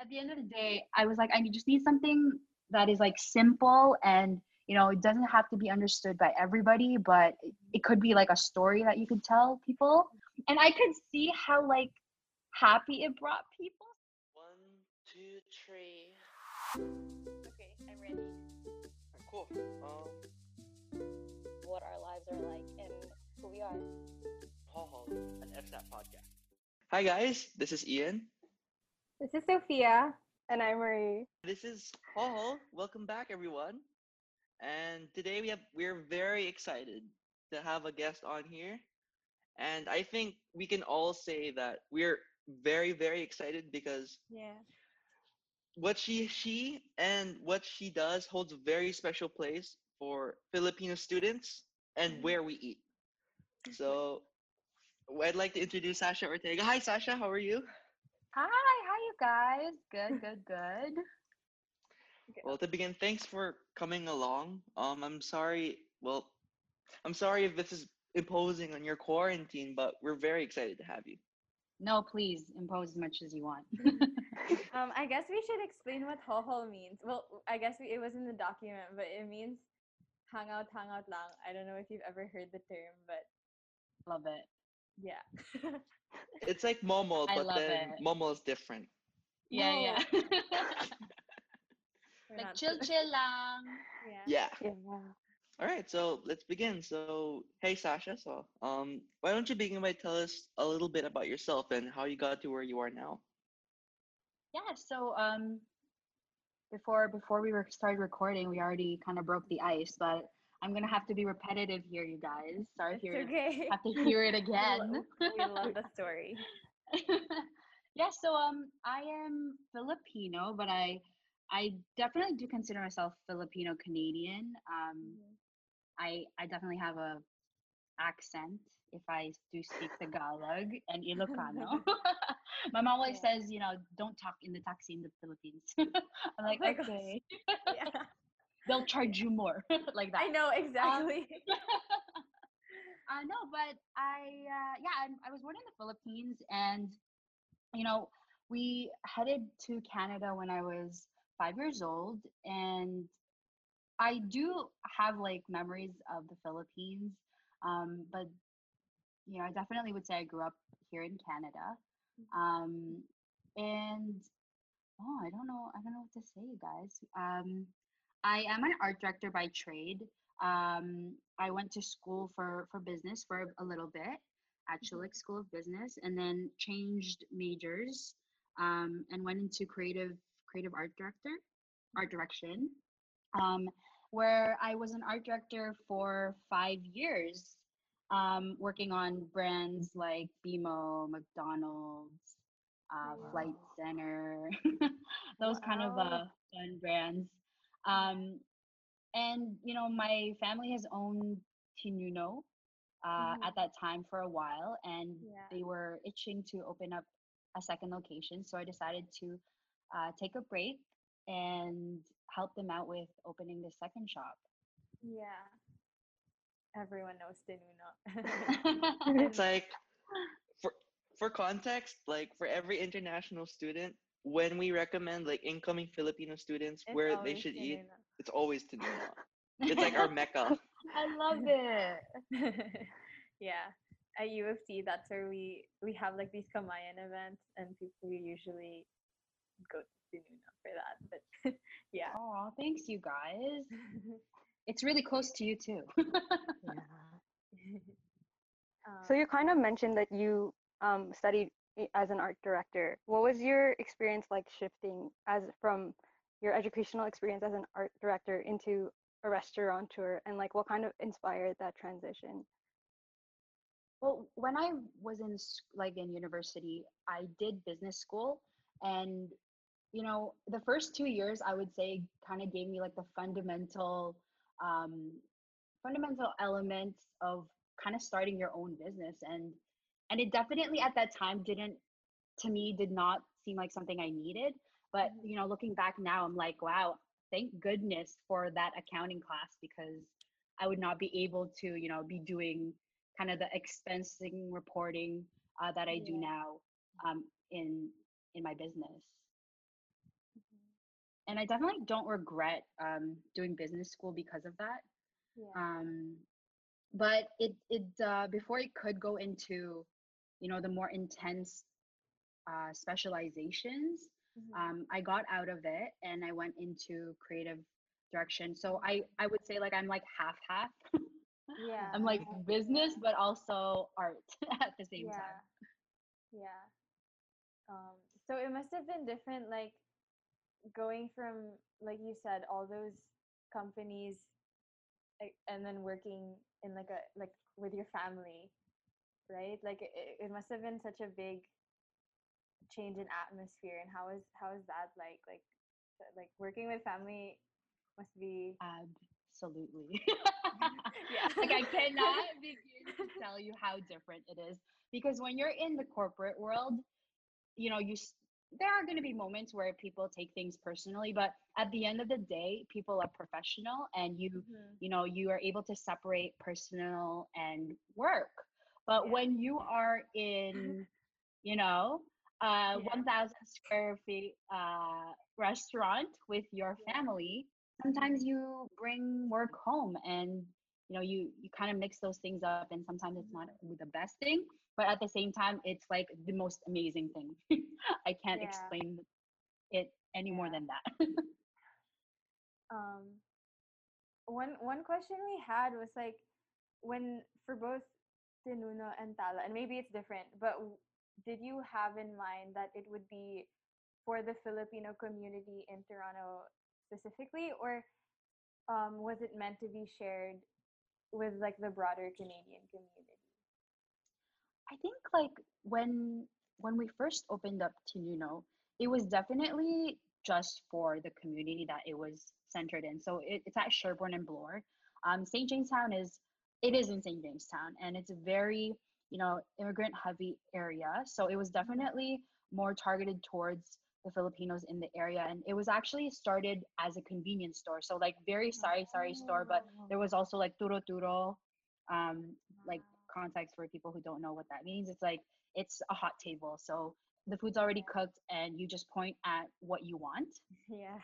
at the end of the day, I was like, I just need something that is like simple and you know it doesn't have to be understood by everybody, but it could be like a story that you could tell people, and I could see how like happy it brought people. One, two, three. Okay, I'm ready. Alright, cool. Um, What our lives are like and who we are. Paul Hall, an FSAT podcast. Hi guys, this is Ian. This is Sophia. And I'm Marie. This is Paul Welcome back, everyone. And today we have we're very excited to have a guest on here. And I think we can all say that we're very, very excited because Yeah. what she she and what she does holds a very special place for Filipino students and Mhm. where we eat. So I'd like to introduce Sasha Ortega. Hi Sasha, how are you? Hi, how you guys? Good, good, good. Okay. Well, to begin, thanks for coming along. Um, I'm sorry. Well, I'm sorry if this is imposing on your quarantine, but we're very excited to have you. No, please impose as much as you want. Um, I guess we should explain what ho ho means. Well, I guess we, it was in the document, but it means hang out, hang out lang. I don't know if you've ever heard the term, but Love it. yeah. It's like Momo, but then it. Momo is different. Yeah, yeah. Like chill, so- chill lang. Yeah. Yeah. All right, so let's begin. So, hey Sasha, so um, why don't you begin by tell us a little bit about yourself and how you got to where you are now? Yeah, so um before before we were started recording, we already kind of broke the ice, but I'm gonna have to be repetitive here, you guys. Sorry if It's you okay. have to hear it We lo- again. we love the story. Yeah, so um I am Filipino, but I I definitely do consider myself Filipino Canadian. Um I I definitely have a accent if I do speak Tagalog and Ilocano. My mom always Yeah. says, you know, don't talk in the taxi in the Philippines. I'm like, gosh. okay, yeah. they'll charge you more, like that. I know exactly. I know, but I uh, yeah, I'm, I was born in the Philippines, and you know, we headed to Canada when I was five years old, and I do have like memories of the Philippines, um, but you know, I definitely would say I grew up here in Canada, um, and oh, I don't know, I don't know what to say, you guys. Um, I am an art director by trade. Um, I went to school for for business for a little bit at Schulich School of Business, and then changed majors um, and went into creative creative art director, art direction, um, where I was an art director for five years, um, working on brands like BMO, McDonald's, uh, Flight Center, those kind of uh, fun brands. Um, and you know, my family has owned Tinuno uh, Mhm. at that time for a while, and Yeah. they were itching to open up a second location. So I decided to uh, take a break and help them out with opening the second shop. Yeah. Everyone knows Tinuno. It's like for for context, like for every international student, when we recommend like incoming Filipino students It's where they always should eat, it's always Tinuno. It's like our mecca. I love it. yeah. At U of T, that's where we we have like these Kamayan events, and people usually go to Tinuno for that. But yeah. Oh, thanks, you guys. It's really close to you too. Um, So you kind of mentioned that you um, studied as an art director. What was your experience like shifting as from your educational experience as an art director into a restaurateur, and like what kind of inspired that transition? Well, when I was in like in university, I did business school, and you know, the first two years I would say kind of gave me like the fundamental, um, fundamental elements of kind of starting your own business, and and it definitely at that time didn't, to me, did not seem like something I needed. But you know, looking back now, I'm like, wow, thank goodness for that accounting class because I would not be able to, you know, be doing kind of the expensing reporting uh, that I do Yeah. now um, in in my business. and I definitely don't regret um, doing business school because of that. Yeah. Um, but it it uh, before it could go into, you know, the more intense uh, specializations, Mhm. um, I got out of it and I went into creative direction. So I I would say like I'm like half half. yeah. I'm like business, but also art at the same yeah. time. Yeah. Um, so it must have been different, like going from, like you said, all those companies, like, and then working in like a like with your family, right? Like it it must have been such a big change in atmosphere. And how is how is that like? Like like working with family must be Absolutely. Yeah. like I cannot begin to tell you how different it is because when you're in the corporate world, you know, you there are going to be moments where people take things personally, but at the end of the day, people are professional and you Mhm. you know, you are able to separate personal and work. But Yeah. when you are in, you know, a Yeah. 1000 square feet uh, restaurant with your family, sometimes you bring work home and you know you you kind of mix those things up and sometimes it's not the best thing but at the same time it's like the most amazing thing. I can't Yeah. explain it any more than that. Um one one question we had was like when for both Tinuno and Tala, and maybe it's different, but did you have in mind that it would be for the Filipino community in Toronto specifically, or um, was it meant to be shared with like the broader Canadian community? I think like when when we first opened up Tinuno, it was definitely just for the community that it was centered in. So it, it's at Sherbourne and Bloor. Um, St. Jamestown is it is in St. Jamestown, and it's very you know immigrant heavy area. So it was definitely more targeted towards the Filipinos in the area, and it was actually started as a convenience store. So like very sorry sorry store, but there was also like turo turo, um, like context for people who don't know what that means. It's like it's a hot table. So the food's already cooked and you just point at what you want, Yeah.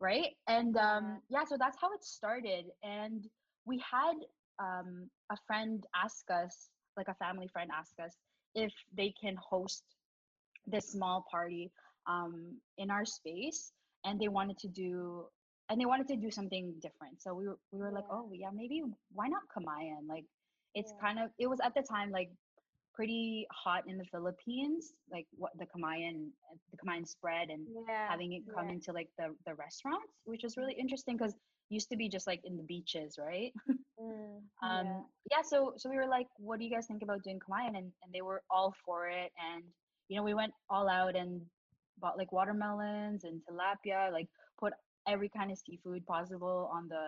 right? And um yeah, so that's how it started. And we had um a friend ask us, like a family friend ask us if they can host this small party um in our space and they wanted to do and they wanted to do something different. So we were we were like, oh yeah, maybe why not Kamayan? Like it's Yeah. kind of it was at the time like pretty hot in the Philippines, like what the Kamayan the Kamayan spread and Yeah. having it come yeah. into like the the restaurants, which was really interesting because used to be just like in the beaches, right? Mm, um yeah. yeah. so so we were like what do you guys think about doing Kamayan and, and they were all for it and you know we went all out and bought like watermelons and tilapia like put every kind of seafood possible on the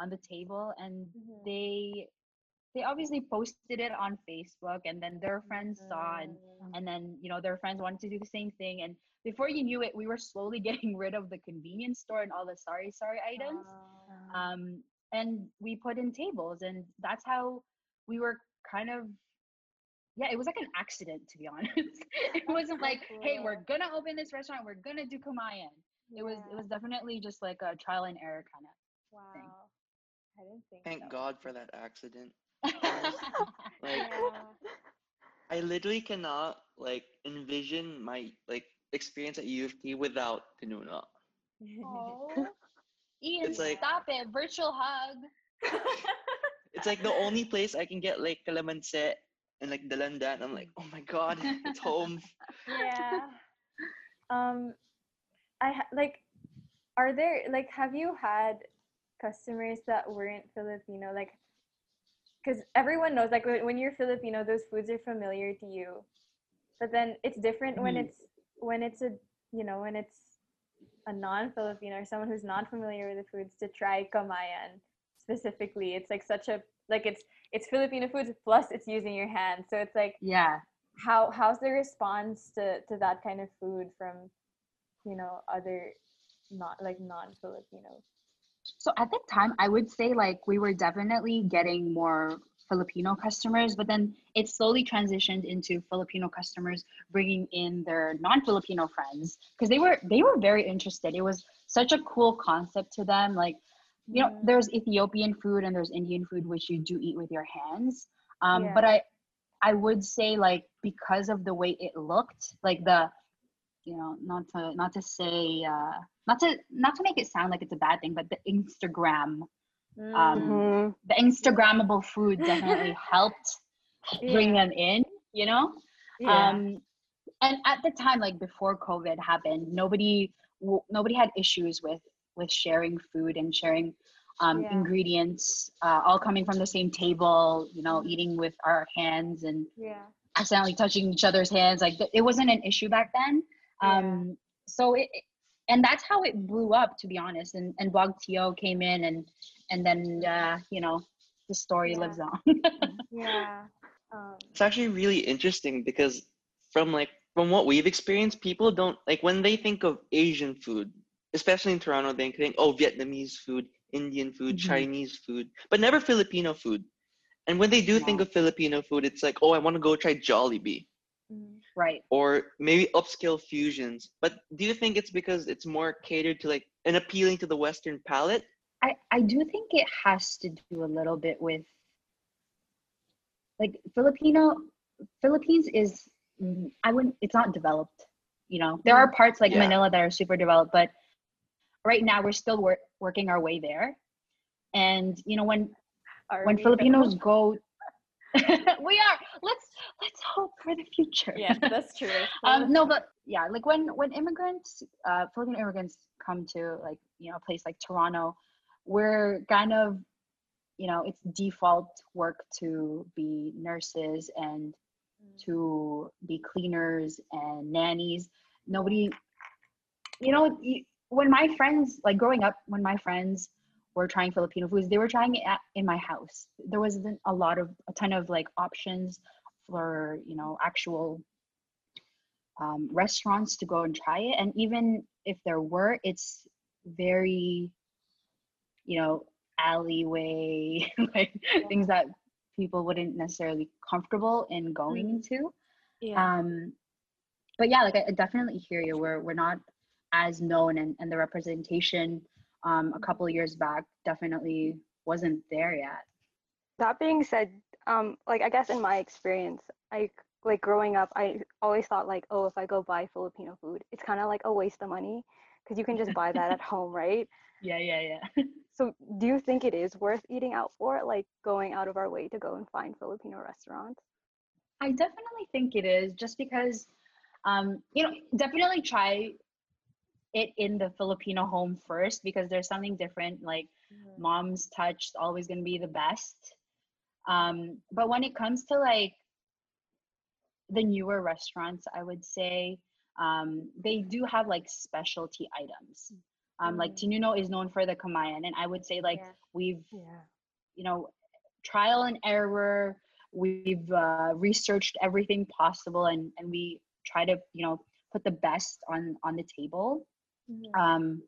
on the table and Mhm. they they obviously posted it on Facebook and then their friends saw and Mm. and then you know their friends wanted to do the same thing and before you knew it we were slowly getting rid of the convenience store and all the sorry sorry items Oh. Um and we put in tables and that's how we were kind of yeah it was like an accident to be honest it wasn't so like hey we're gonna open this restaurant we're gonna do kamayan it was it was definitely just like a trial and error kind of. Wow. I didn't think Thank so. God for that accident. Like Yeah. I literally cannot like envision my like experience at U of T without Tinuno. oh ian It's like- stop it virtual hug It's like the only place I can get like calamansi and like dalandan. I'm like, oh my god, it's home. yeah. Um, I ha- like. Are there like have you had customers that weren't Filipino? Like, because everyone knows like when you're Filipino, those foods are familiar to you, but then it's different when Mhm. it's when it's a you know when it's a non-Filipino or someone who's not familiar with the foods to try kamayan specifically. It's like such a like it's it's Filipino foods plus it's using your hands, so it's like yeah. how how's the response to to that kind of food from you know other not like non-filipino? So at the time, I would say like we were definitely getting more Filipino customers, but then it slowly transitioned into Filipino customers bringing in their non-Filipino friends because they were they were very interested. It was such a cool concept to them. Like, you know, there's Ethiopian food and there's Indian food which you do eat with your hands. Um, Yeah. But I I would say like because of the way it looked, like the you know not to not to say uh, not to not to make it sound like it's a bad thing, but the Instagram Um, Mhm. the Instagrammable food definitely helped bring Yeah. them in, you know? Yeah. Um, and at the time, like before COVID happened, nobody w- nobody had issues with with sharing food and sharing um, Yeah. ingredients, uh, all coming from the same table, you know, eating with our hands and yeah. accidentally touching each other's hands. Like th- it wasn't an issue back then. Um, so it- and that's how it blew up, to be honest. And and Blog To came in, and and then uh, you know the story Yeah. lives on. Yeah. Um, It's actually really interesting because from like from what we've experienced, people don't like when they think of Asian food, especially in Toronto, they think, oh, Vietnamese food, Indian food, Mhm. Chinese food, but never Filipino food. And when they do think of Filipino food, it's like, oh, I want to go try Jollibee. Right. or maybe upscale fusions. But do you think it's because it's more catered to like and appealing to the Western palate? I, I do think it has to do a little bit with like Filipino Philippines is mm, I wouldn't it's not developed. You know, there are parts like Yeah. Manila that are super developed, but right now we're still wor- working our way there. And you know, when Are when Filipinos though? go we are let's let's hope for the future. Yeah, that's true. um no but yeah like when when immigrants uh filipino immigrants come to like you know a place like toronto we're kind of you know it's default work to be nurses and Mm. to be cleaners and nannies nobody you know when my friends like growing up when my friends were trying filipino foods they were trying it at, in my house there wasn't a lot of a ton of like options for you know actual um, restaurants to go and try it. And even if there were it's very you know alleyway like things that people wouldn't necessarily comfortable in going to Yeah. um but yeah like I, I definitely hear you. We're we're not as known and, and the representation um a couple of years back definitely wasn't there yet. That being said, um, like I guess in my experience, I like growing up, I always thought like, oh, if I go buy Filipino food, it's kind of like a waste of money because you can just buy that at home, right? yeah yeah yeah So do you think it is worth eating out for, like going out of our way to go and find Filipino restaurants? I definitely think it is just because, um, you know, definitely try it in the Filipino home first because there's something different. Like Mhm. mom's touch is always going to be the best. Um, but when it comes to like the newer restaurants, I would say um, they do have like specialty items. Um, Like Mm. Tinuno is known for the kamayan, and I would say like Yeah. we've Yeah. you know trial and error we've uh, researched everything possible and and we try to you know put the best on on the table Mhm. um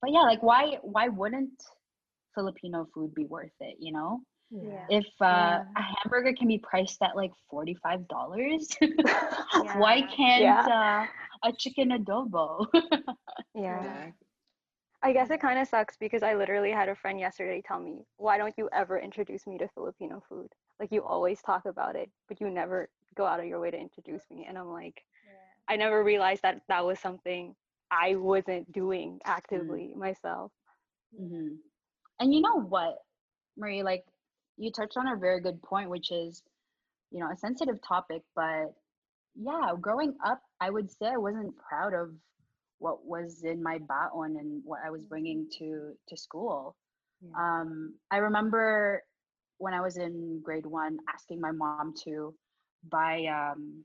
but yeah like why why wouldn't filipino food be worth it you know Yeah. if uh, Yeah. a hamburger can be priced at like $45 why can't Yeah. uh, a chicken adobo Yeah. I guess it kind of sucks because I literally had a friend yesterday tell me, "Why don't you ever introduce me to Filipino food? Like you always talk about it, but you never go out of your way to introduce me." And I'm like, Yeah. I never realized that that was something I wasn't doing actively myself. hmm And you know what, Marie, like you touched on a very good point, which is, you know, a sensitive topic, but yeah, growing up, I would say I wasn't proud of what was in my baon and what I was bringing to to school. Yeah. Um, I remember when I was in grade one, asking my mom to buy um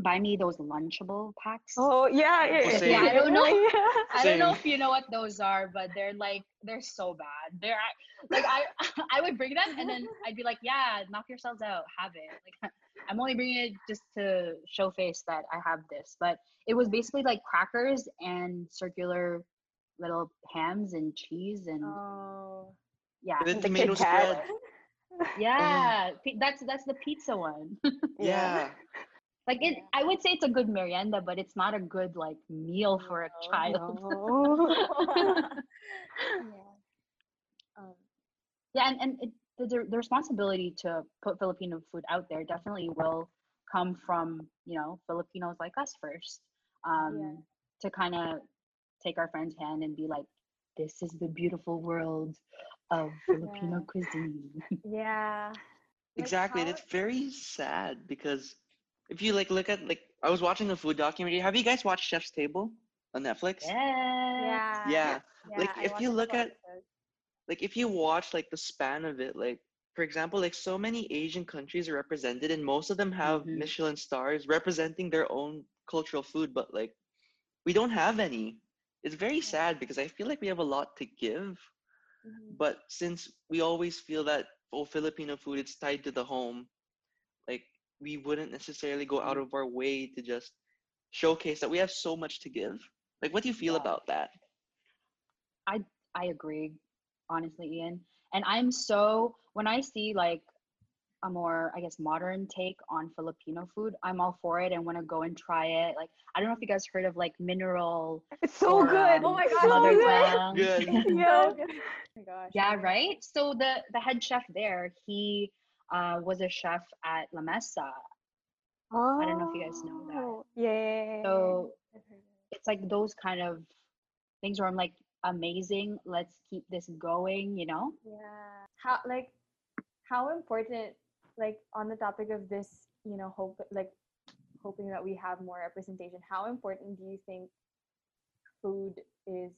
buy me those lunchable packs. Oh yeah, Oh, yeah. Yeah, I don't know. I don't know if you know what those are, but they're like they're so bad. They're like I I would bring them and then I'd be like, yeah, knock yourselves out, have it. Like I'm only bringing it just to show face that I have this, but it was basically like crackers and circular little hams and cheese and Oh. yeah. With The tomato Kit Kat. spread. Yeah, pi- that's that's the pizza one. Yeah. Like it, I would say it's a good merienda, but it's not a good like meal for a No. child. No. yeah. Um, yeah, and, and it, the, the the responsibility to put Filipino food out there definitely will come from you know Filipinos like us first. Um, to kind of take our friend's hand and be like, this is the beautiful world of Filipino Yeah. cuisine. yeah. Like, Exactly. and how- It's very sad because if you like look at like I was watching a food documentary. Have you guys watched Chef's Table on Netflix? yeah. Yeah. Yeah. yeah, like, I if you look at- episodes. Like if you watch like the span of it, like for example, like so many Asian countries are represented and most of them have Mhm. Michelin stars representing their own cultural food, but like we don't have any. It's very sad because I feel like we have a lot to give, Mhm. but since we always feel that oh Filipino food it's tied to the home, like we wouldn't necessarily go out of our way to just showcase that we have so much to give. Like what do you feel Yeah. about that? I I agree, honestly, Ian. And I'm so when I see like a more, I guess, modern take on Filipino food, I'm all for it and want to go and try it. Like I don't know if you guys heard of like mineral. It's so or, good. um, Oh my gosh, so good. Good. Yeah. Oh my gosh. Yeah, right. So the the head chef there, he uh, was a chef at La Mesa. Oh. I don't know if you guys know that. Yeah. So God, I've heard of it. it's like those kind of things where I'm like, amazing. Let's keep this going. You know. Yeah. How like how important like on the topic of this, you know, hope like hoping that we have more representation, how important do you think food is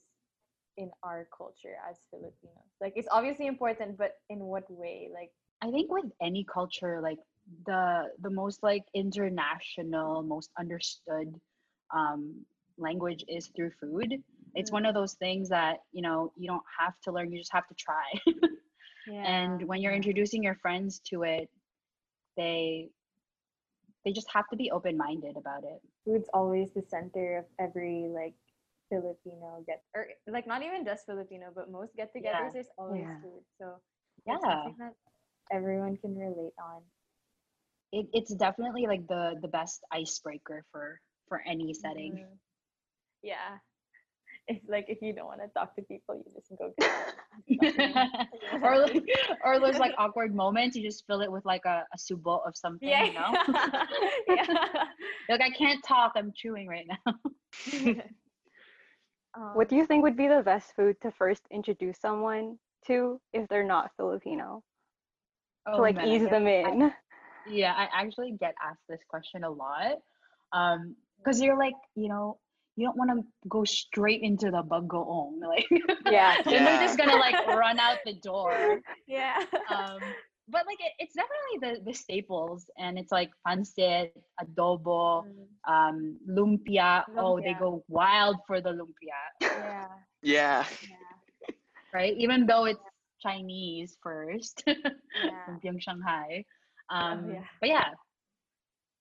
in our culture as Filipinos? Like it's obviously important, but in what way? Like I think with any culture, like the the most like international, most understood um, language is through food. It's one of those things that you know you don't have to learn; you just have to try. yeah. and when you're introducing your friends to it, they they just have to be open minded about it. food's always the center of every like Filipino get or like not even just Filipino, but most get-togethers. There's always Yeah. food, so Yeah. that everyone can relate on. it, it's definitely like the the best icebreaker for for any setting. Mhm. Yeah, it's like if you don't want to talk to people, you just go. or like, or there's like awkward moments. You just fill it with like a, a subo of something. yeah, You know, yeah. like I can't talk. I'm chewing right now. um, What do you think would be the best food to first introduce someone to if they're not Filipino? To like Oh, man, ease get- them I- in. yeah, I actually get asked this question a lot. Um, because you're like, you know, you don't want to go straight into the bagoong. Like, Yeah. then they're just gonna like run out the door. yeah. um, but like it, it's definitely the the staples, and it's like pancit, adobo, Mm, um, lumpia. Oh, they go wild for the lumpia, yeah. Yeah. Yeah. right? Even though it's Chinese first, Yeah. lumpiang Shanghai. Um, yeah. But yeah,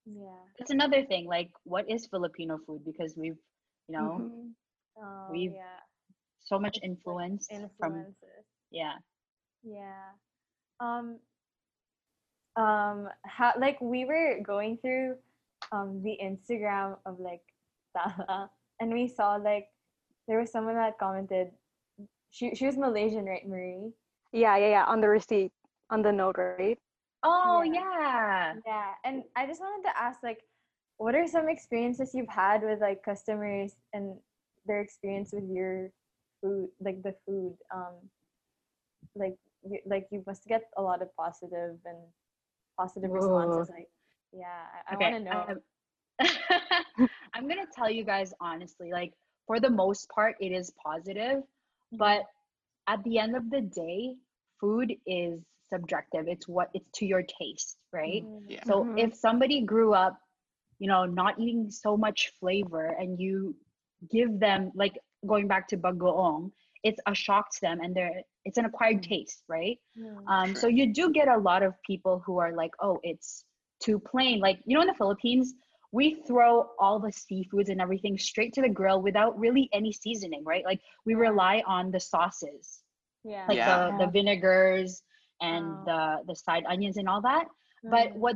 Yeah. that's another thing. Like, what is Filipino food? Because we've, you know, Mhm. Oh, We've yeah. so much influence from yeah. Yeah. Um um how like we were going through um the Instagram of like Tala and we saw like there was someone that commented she she was Malaysian, right, Marie? Yeah, yeah, yeah. On the receipt, on the note, right? Oh Yeah. yeah. Yeah. And I just wanted to ask like what are some experiences you've had with like customers and their experience with your food, like the food? Um like you, like you must get a lot of positive and positive responses like yeah i, I want to know I'm, I'm gonna tell you guys honestly, like for the most part, it is positive, but at the end of the day, food is subjective. It's what it's to your taste, right? Mm, Yeah. So Mhm. if somebody grew up, you know, not eating so much flavor and you give them like going back to bagoong, it's a shock to them and they're it's an acquired taste, right? mm, Um, so you do get a lot of people who are like, oh, it's too plain. Like, you know, in the Philippines, we throw all the seafoods and everything straight to the grill without really any seasoning, right? Like we rely on the sauces, yeah like Yeah. the, the vinegars and Oh. the the side onions and all that. But Mm. what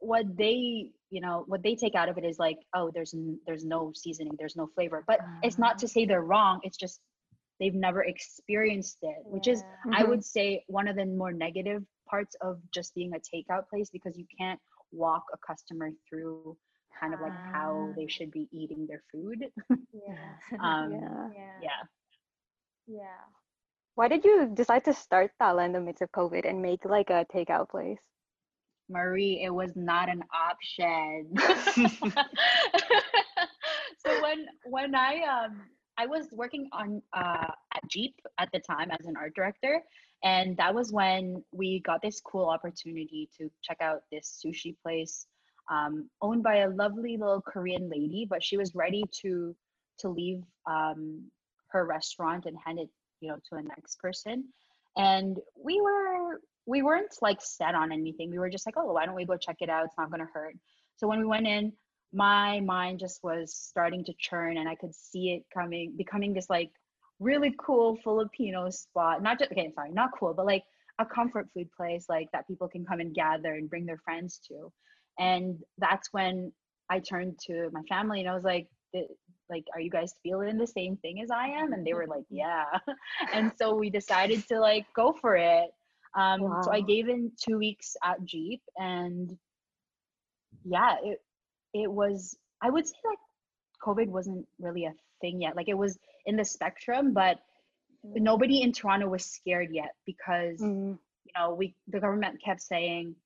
what they you know what they take out of it is like oh there's n- there's no seasoning there's no flavor but it's not to say they're wrong it's just they've never experienced it which is Yeah. i would say one of the more negative parts of just being a takeout place because you can't walk a customer through kind of like how they Ah. should be eating their food yeah. um yeah. yeah. yeah Yeah. Why did you decide to start Tala in the midst of COVID and make like a takeout place? Marie, it was not an option. so when when I um I was working on uh at Jeep at the time as an art director, and that was when we got this cool opportunity to check out this sushi place um, owned by a lovely little Korean lady, but she was ready to to leave um, her restaurant and hand it you know to a next person. And we were we weren't like set on anything. We were just like oh why don't we go check it out? It's not going to hurt. So when we went in my mind just was starting to churn and i could see it coming becoming this like really cool filipino spot not just okay sorry not cool but like a comfort food place like that people can come and gather and bring their friends to. And that's when i turned to my family and i was like like are you guys feeling the same thing as i am? And they were like yeah. And so we decided to like go for it. Um so i gave in two weeks at jeep and yeah it it was i would say like covid wasn't really a thing yet like it was in the spectrum but Mm. nobody in toronto was scared yet because Mm. you know we the government kept saying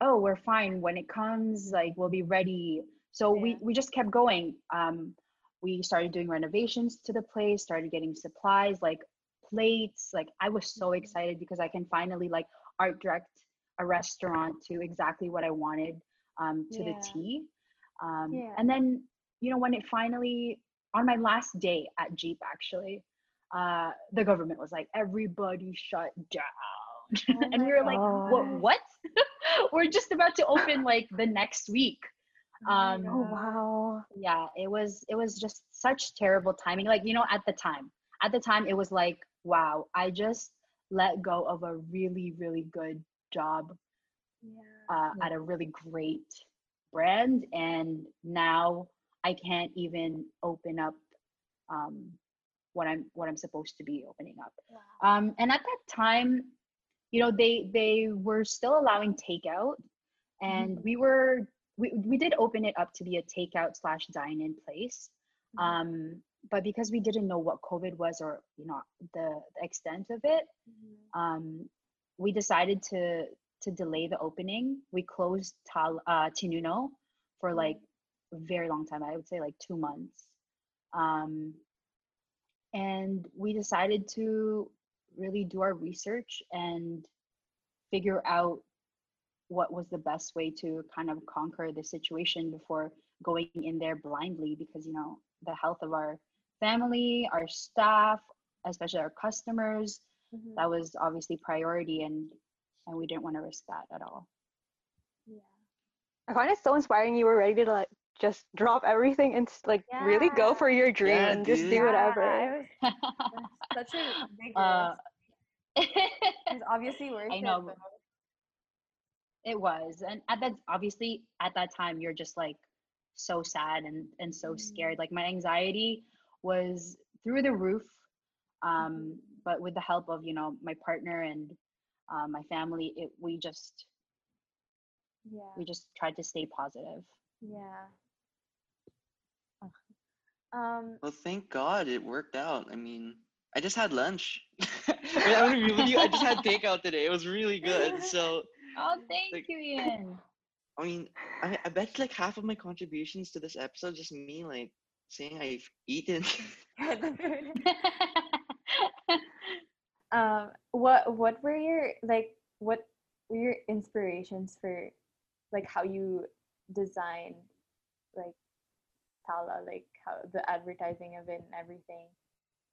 oh we're fine when it comes like we'll be ready so we Yeah. we just kept going um we started doing renovations to the place started getting supplies like plates like i was so Mhm. excited because i can finally like art direct a restaurant to exactly what i wanted um to Yeah. the t um Yeah. and then you know when it finally on my last day at jeep actually uh the government was like everybody shut down. Oh and we were like what what? We're just about to open like the next week. Oh um, Oh wow. yeah it was it was just such terrible timing. Like you know at the time at the time it was like wow i just let go of a really really good job Yeah. uh, at a really great brand and now i can't even open up um, what i'm what i'm supposed to be opening up Wow. um, and at that time you know they they were still allowing takeout and we were we, we did open it up to be a takeout slash dine in place Mhm. um, but because we didn't know what covid was or you know the, the extent of it Mhm. um, we decided to to delay the opening we closed Tal, uh, tinuno for Mm. like a very long time i would say like two months um, and we decided to really do our research and figure out what was the best way to kind of conquer the situation before going in there blindly because you know the health of our family our staff especially our customers Mhm. that was obviously priority and and we didn't want to risk that at all Yeah. I find it so inspiring. You were ready to like just drop everything and s- like really go for your dream Yeah, and just do whatever. Yeah, I was, such a big uh. It's obviously worth I it. know, though. it was and at that obviously at that time you're just like so sad and and so scared like my anxiety was through the roof um but with the help of you know my partner and uh, my family it we just Yeah. we just tried to stay positive Yeah. Um. Well, thank God it worked out. I mean, I just had lunch. I mean, I'm gonna be with you. I just had takeout today. It was really good. So, oh thank Like- you ian I mean, I, I bet like half of my contributions to this episode just me like saying I've eaten. Um. What What were your like? What were your inspirations for, like, how you design, like, Tala, like how the advertising of it and everything.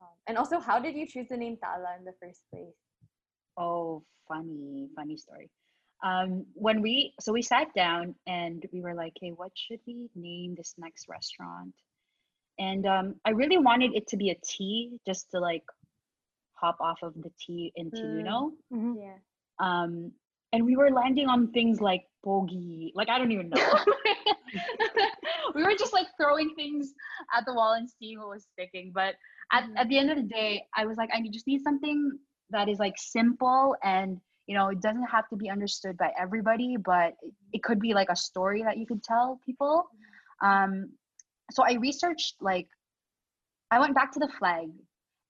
Um, and also, how did you choose the name Tala in the first place? Oh, funny, funny story. Um, when we so we sat down and we were like, hey, what should we name this next restaurant? And um, I really wanted it to be a tea, just to like hop off of the tea in Mm. Tinuno. Mhm. Yeah. Um, and we were landing on things like bogey, like I don't even know. we were just like throwing things at the wall and seeing what was sticking. But at, Mhm. at the end of the day, I was like, I just need something that is like simple and you know, it doesn't have to be understood by everybody, but it could be like a story that you could tell people. Um, so I researched like I went back to the flag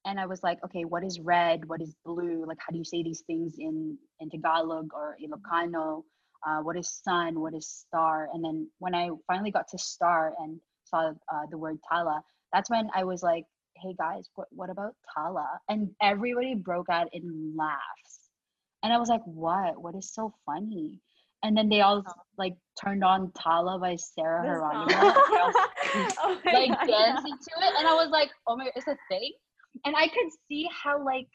and I was like, okay, what is red? What is blue? Like, how do you say these things in, in Tagalog or Ilocano? Uh, what is sun? What is star? And then when I finally got to star and saw uh, the word tala, that's when I was like, hey guys, what, what about tala? And everybody broke out in laughs. And I was like, what? What is so funny? And then they all like turned on Tala by Sarah Geronimo. song. and I was oh like God, dancing to it and i was like oh my it's a thing and i could see how like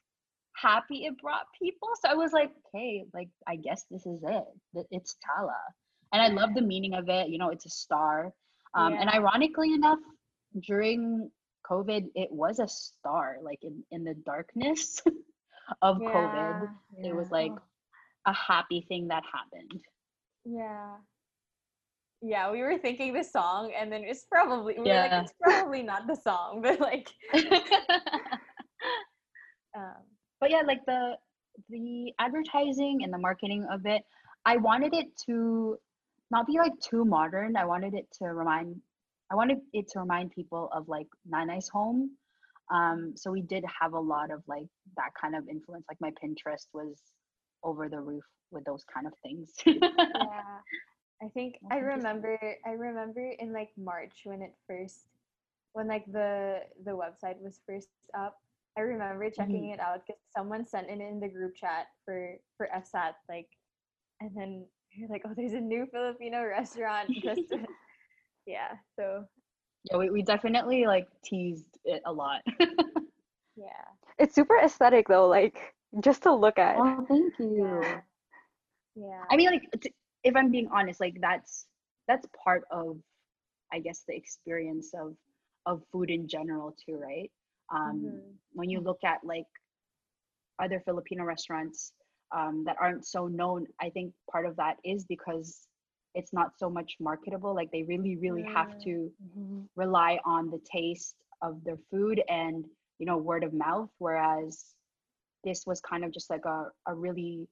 happy it brought people so i was like okay like i guess this is it it's tala. And i love the meaning of it you know it's a star um, and ironically enough during covid it was a star like in, in the darkness of covid Yeah, it was like a happy thing that happened. Yeah. Yeah, we were thinking the song and then it's probably we were Yeah. like it's probably not the song, but like um but yeah like the the advertising and the marketing of it i wanted it to not be like too modern i wanted it to remind i wanted it to remind people of like nanai's home um so we did have a lot of like that kind of influence like my pinterest was over the roof with those kind of things yeah. I think That's I remember I remember in like March when it first when like the the website was first up. I remember checking Mm-hmm. it out because someone sent it in the group chat for for FSAT like and then you're like, oh there's a new Filipino restaurant just yeah, so yeah we, we definitely like teased it a lot yeah. It's super aesthetic though, like just to look at. oh thank you Yeah. Yeah. I mean, like, t- if I'm being honest, like that's that's part of, I guess, the experience of of food in general too, right? Um, Mhm. When you look at like other Filipino restaurants um, that aren't so known, I think part of that is because it's not so much marketable. Like they really, really have to Mhm. rely on the taste of their food and you know word of mouth whereas this was kind of just like a, a really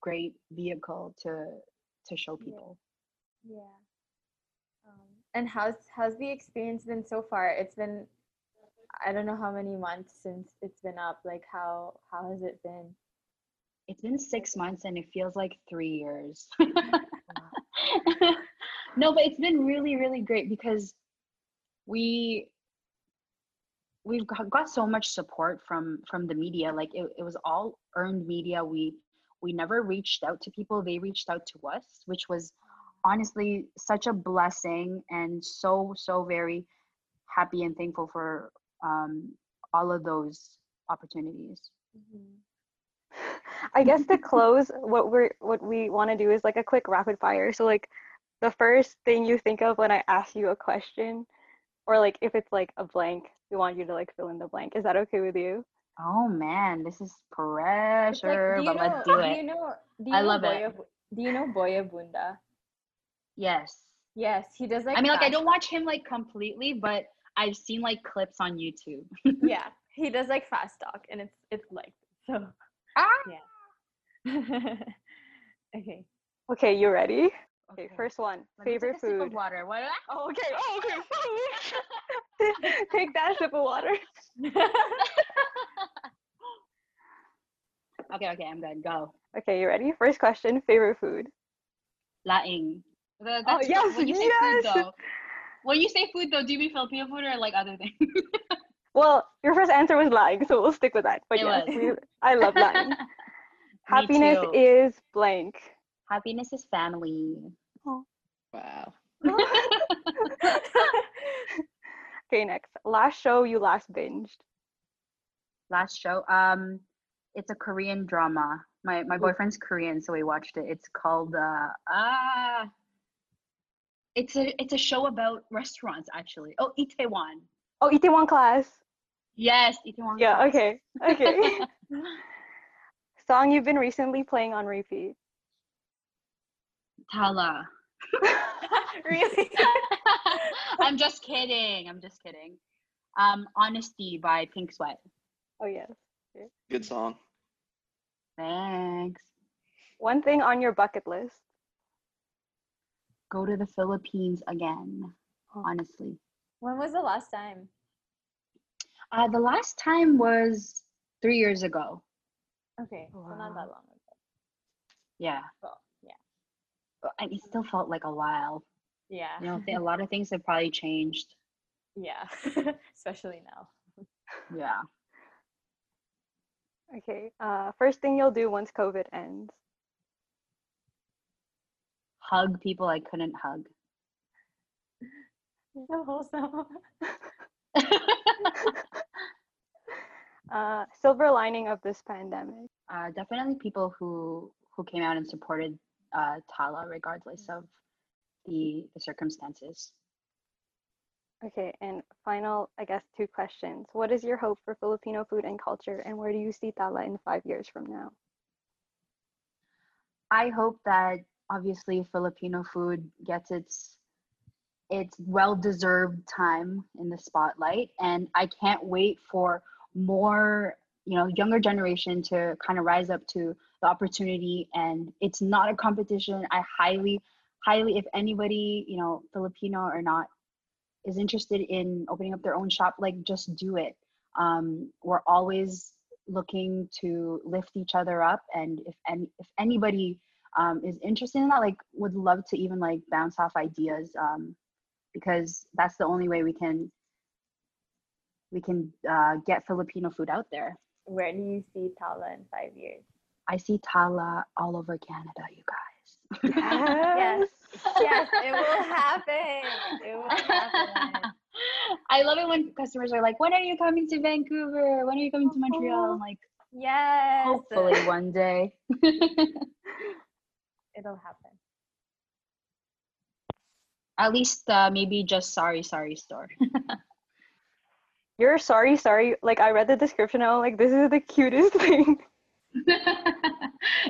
great vehicle to to show Yeah. people Yeah. Um, and how's how's the experience been so far? It's been I don't know how many months since it's been up. Like how how has it been? it's been six months and it feels like three years no but it's been really really great because we we've got, got so much support from from the media like it, it was all earned media we we never reached out to people they reached out to us which was honestly such a blessing and so so very happy and thankful for um, all of those opportunities I guess to close, what we're what we want to do is like a quick rapid fire. So like the first thing you think of when I ask you a question, or like if it's like a blank, we want you to like fill in the blank. Is that okay with you? Oh man this is It's like, pressure do you but know, let's do Do it you know do you I know love it. Boya, Bu- Do you know Boy Abunda? yes Yes, he does like i mean like i don't watch him like completely but i've seen like clips on youtube Yeah, he does like fast talk and it's it's like so ah! okay. Okay, you ready? Okay, Okay. first one. Let me take Favorite a sip of food. water what Oh, okay. Oh, okay. Take that sip of water. Okay okay i'm good go Okay, you ready? First question. Favorite food. laing The- Oh, that's yes, when you say yes. food though when you say food though do you mean filipino food or like other things Well, your first answer was lying, so we'll stick with that. But It yes, was. we, I love lying. Happiness too. is blank. happiness is family Wow. Okay, next. Last show you last binged. last show um it's a korean drama my my boyfriend's korean so we watched it it's called uh ah it's a it's a show about restaurants actually oh itaewon Oh, Itaewon class. yes itaewon Yeah, Class. okay. Okay. Song you've been recently playing on repeat. Tala. really? I'm just kidding. I'm just kidding. Um, Honesty by Pink Sweat. Oh yes. Good song. Thanks. One thing on your bucket list. Go to the Philippines again. Oh. Honestly. when was the last time? Uh, the last time was three years ago. Okay, so not that long ago. Yeah. Well, yeah. But- And it still felt like a while. Yeah. You know, th- a lot of things have probably changed. Yeah. Especially now. Yeah. Okay. Uh, first thing you'll do once COVID ends. Hug people I couldn't hug. So wholesome. Uh, silver lining of this pandemic. uh, definitely people who who came out and supported uh, Tala regardless of the, the circumstances. Okay, and final, I guess, two questions. What is your hope for Filipino food and culture, and where do you see Tala in five years from now? I hope that obviously Filipino food gets its its well-deserved time in the spotlight and I can't wait for more, you know, younger generation to kind of rise up to the opportunity and it's not a competition. I highly highly if anybody, you know, Filipino or not is interested in opening up their own shop, like just do it. Um, we're always looking to lift each other up and if any if anybody um, is interested in that like would love to even like bounce off ideas um, because that's the only way we can we can uh, get filipino food out there Where do you see Tala in five years? i see tala all over canada you guys Yes. Yes, it will happen. It will happen. i love it when customers are like when are you coming to vancouver when are you coming to montreal i'm like Yes. hopefully one day It'll happen. at least uh, maybe just sari-sari store You're sari, sari. Like I read the description, I was like, this is the cutest thing.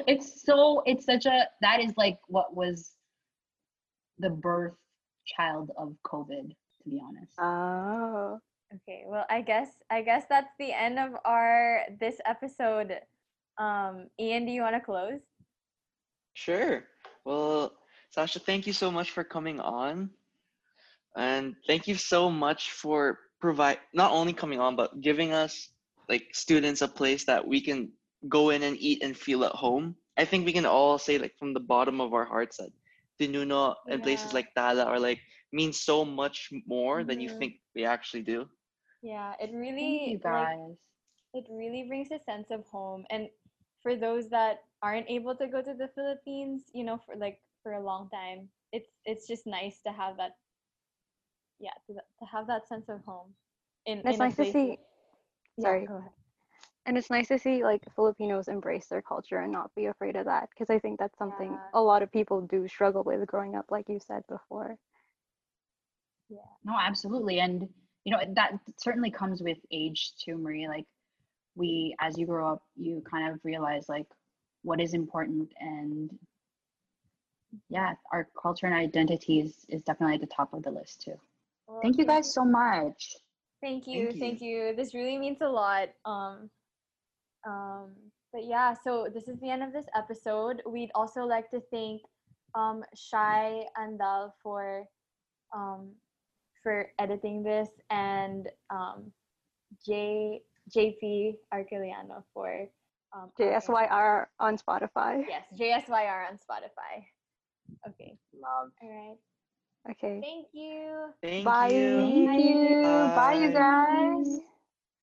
It's so it's such a that is like what was the birth child of covid to be honest Oh. Okay, well, I guess I guess that's the end of our this episode. Um, Ian, do you want to close? Sure. Well, Sasha, thank you so much for coming on. And thank you so much for provide not only coming on but giving us like students a place that we can go in and eat and feel at home. I think we can all say like from the bottom of our hearts that Tinuno and places like Tala are like mean so much more than you Mhm. think they actually do. Yeah, it really you like guys it really brings a sense of home. And for those that aren't able to go to the Philippines, you know, for like for a long time, it's it's just nice to have that. Yeah, to, to have that sense of home. In And it's in nice to see. that- Yeah, Sorry. go ahead. And it's nice to see like Filipinos embrace their culture and not be afraid of that because I think that's something Yeah. a lot of people do struggle with growing up, like you said before. Yeah. No, absolutely. And you know, that certainly comes with age too, Marie. Like we as you grow up, you kind of realize like what is important and yeah, our culture and identity is, is definitely at the top of the list too. Well, Thank you guys so much. Thank you, Thank thank you. This really means a lot. Um, um, but yeah, so this is the end of this episode. We'd also like to thank um, Shai Andal for um, for editing this and um, J JP Arceliano for um, JSYR on Spotify. Yes, JSYR on Spotify. Okay, Love. all right. Okay. Thank you. Thank Bye. you. Thank you. Bye, you Bye. guys.